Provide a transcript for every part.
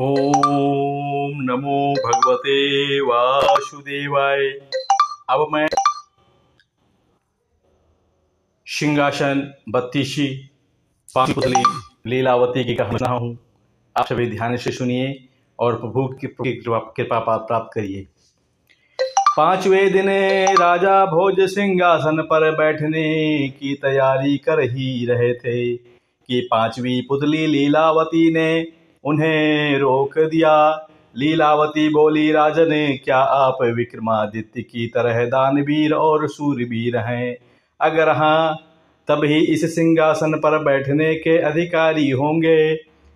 ओम नमो भगवते वासुदेवाय। अब मैं सिंहासन बत्तीसी पाँच पुतली लीलावती की कहानी हूँ। आप सभी ध्यान से सुनिए और प्रभु की कृपा प्राप्त करिए। पाँचवें दिन राजा भोज सिंहासन पर बैठने की तैयारी कर ही रहे थे कि पांचवी पुतली लीलावती ने उन्हें रोक दिया। लीलावती बोली, राजन, क्या आप विक्रमादित्य की तरह दानवीर और सूरवीर हैं? अगर हाँ तभी इस सिंहासन पर बैठने के अधिकारी होंगे।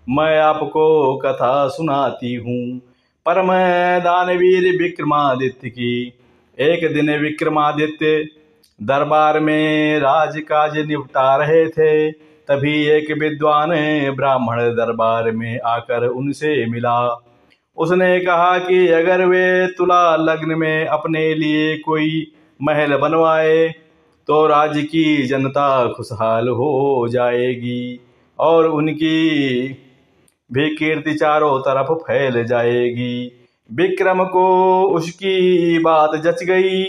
मैं आपको कथा सुनाती हूँ। पर मैं दानवीर विक्रमादित्य की। एक दिन विक्रमादित्य दरबार में राजकाज निपटा रहे थे। तभी एक विद्वान ब्राह्मण दरबार में आकर उनसे मिला। उसने कहा कि अगर वे तुला लग्न में अपने लिए कोई महल बनवाए तो राज्य की जनता खुशहाल हो जाएगी और उनकी भी कीर्ति चारों तरफ़ फैल जाएगी। विक्रम को उसकी बात जच गई।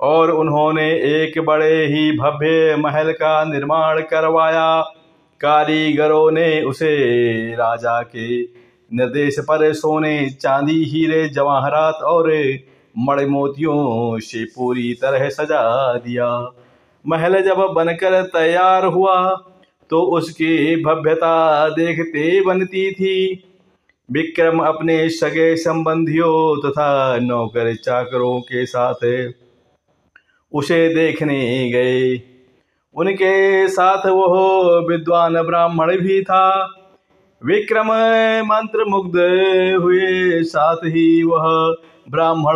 और उन्होंने एक बड़े ही भव्य महल का निर्माण करवाया। कारीगरों ने उसे राजा के निर्देश पर सोने, चांदी, हीरे, जवाहरात और मणि मोतियों से पूरी तरह सजा दिया। महल जब बनकर तैयार हुआ तो उसकी भव्यता देखते बनती थी। विक्रम अपने सगे संबंधियों तथा नौकर चाकरों के साथ उसे देखने गए। उनके साथ वह विद्वान ब्राह्मण भी था। विक्रम मंत्र मुग्ध हुए, साथ ही वह ब्राह्मण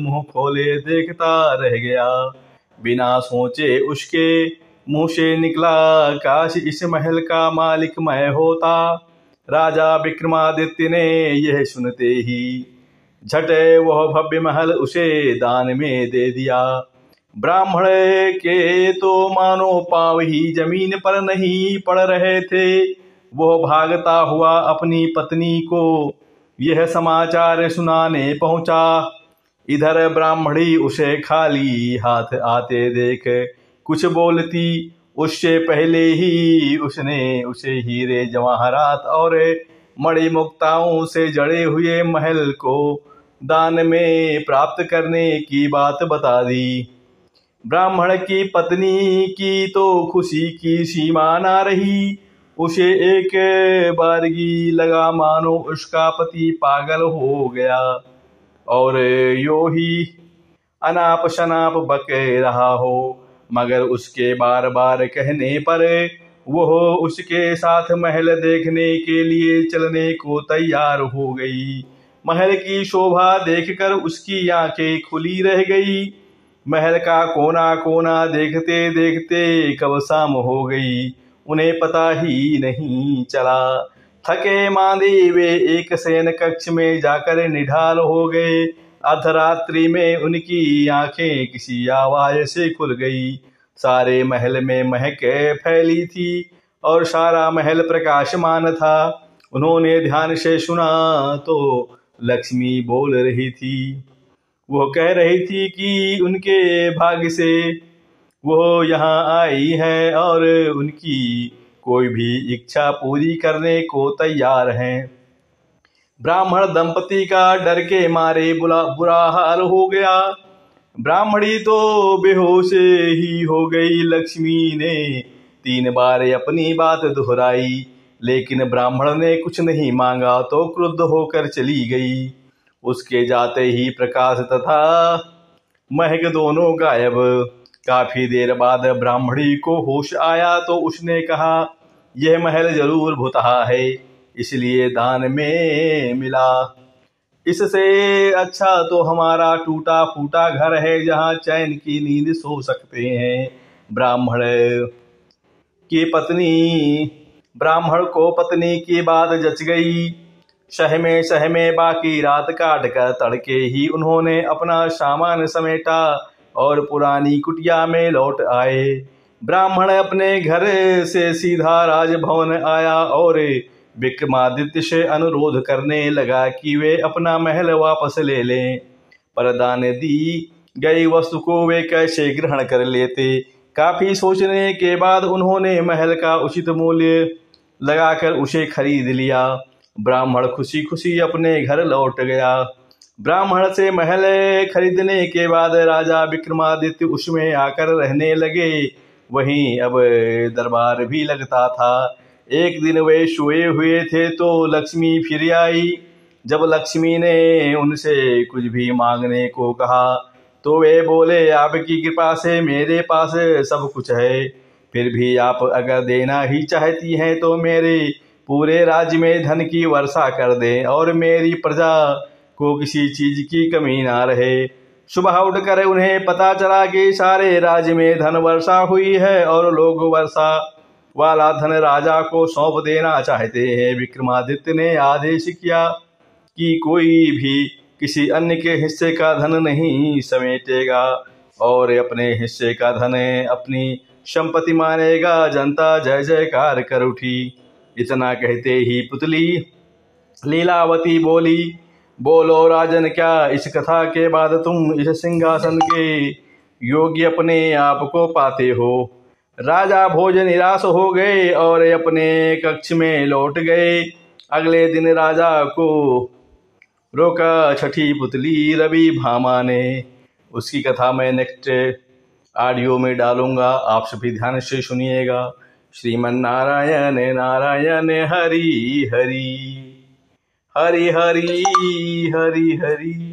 मुँह खोले देखता रह गया। बिना सोचे उसके मुँह से निकला, काश इस महल का मालिक मैं होता। राजा विक्रमादित्य ने यह सुनते ही झटे वह भव्य महल उसे दान में दे दिया। ब्राह्मण के तो मानो पाव ही ज़मीन पर नहीं पड़ रहे थे। वो भागता हुआ अपनी पत्नी को यह समाचार सुनाने पहुँचा। इधर ब्राह्मणी उसे खाली हाथ आते देख, कुछ बोलती, उससे पहले ही उसने उसे हीरे जवाहरात और मणि मुक्ताओं से जड़े हुए महल को दान में प्राप्त करने की बात बता दी। ब्राह्मण की पत्नी की तो खुशी की सीमा ना रही। उसे एक बारगी लगा, मानो उसका पति पागल हो गया। और यो ही अनाप शनाप बक रहा हो। मगर उसके बार बार कहने पर वह उसके साथ महल देखने के लिए चलने को तैयार हो गई। महल की शोभा देखकर उसकी आँखें खुली रह गई। महल का कोना कोना देखते देखते कब शाम हो गई। उन्हें पता ही नहीं चला। थके मांदे वे एक सेन कक्ष में जाकर निढाल हो गए। अर्धरात्रि में उनकी आँखें किसी आवाज़ से खुल गई। सारे महल में महक फैली थी और सारा महल प्रकाशमान था। उन्होंने ध्यान से सुना तो लक्ष्मी बोल रही थी वो कह रही थी कि उनके भाग्य से वो यहाँ आई है और उनकी कोई भी इच्छा पूरी करने को तैयार हैं। ब्राह्मण दंपति का डर के मारे बुला, बुरा हाल हो गया। ब्राह्मणी तो बेहोश ही हो गई। लक्ष्मी ने तीन बार अपनी बात दोहराई, लेकिन ब्राह्मण ने कुछ नहीं मांगा तो क्रुद्ध होकर चली गई। उसके जाते ही प्रकाश तथा महक दोनों गायब। काफ़ी देर बाद ब्राह्मणी को होश आया तो उसने कहा, यह महल ज़रूर भुतहा है, इसलिए दान में मिला। इससे अच्छा तो हमारा टूटा फूटा घर है, जहाँ चैन की नींद सो सकते हैं। ब्राह्मण की पत्नी, ब्राह्मण को पत्नी की बात जच गई। सहमे सहमे बाकी रात काट कर तड़के ही उन्होंने अपना सामान समेटा और पुरानी कुटिया में लौट आए। ब्राह्मण अपने घर से सीधा राजभवन आया और विक्रमादित्य से अनुरोध करने लगा कि वे अपना महल वापस ले लें। परदान दी गई वस्तु को वे कैसे ग्रहण कर लेते? काफ़ी सोचने के बाद उन्होंने महल का उचित मूल्य लगाकर उसे खरीद लिया। ब्राह्मण खुशी खुशी अपने घर लौट गया। ब्राह्मण से महल खरीदने के बाद राजा विक्रमादित्य उसमें आकर रहने लगे। वहीं अब दरबार भी लगता था। एक दिन वे सोए हुए थे तो लक्ष्मी फिर आई। जब लक्ष्मी ने उनसे कुछ भी मांगने को कहा तो वे बोले, आपकी कृपा से मेरे पास सब कुछ है। फिर भी आप अगर देना ही चाहती हैं तो मेरे पूरे राज्य में धन की वर्षा कर दे और मेरी प्रजा को किसी चीज़ की कमी ना रहे। सुबह उठकर उन्हें पता चला कि सारे राज्य में धन वर्षा हुई है और लोग वर्षा वाला धन राजा को सौंप देना चाहते हैं। विक्रमादित्य ने आदेश किया कि कोई भी किसी अन्य के हिस्से का धन नहीं समेटेगा और अपने हिस्से का धन अपनी संपत्ति मानेगा। जनता जय जयकार कर उठी। इतना कहते ही पुतली, लीलावती बोली, बोलो राजन क्या इस कथा के बाद तुम इस सिंहासन के योग्य अपने आप को पाते हो? राजा भोज निराश हो गए और अपने कक्ष में लौट गए। अगले दिन राजा को रोका छठी पुतली रवि भामा ने। उसकी कथा मैं नेक्स्ट ऑडियो में डालूँगा, आप सभी ध्यान से सुनिएगा। श्रीमन नारायण नारायण हरि हरि। हरि हरि हरि हरि।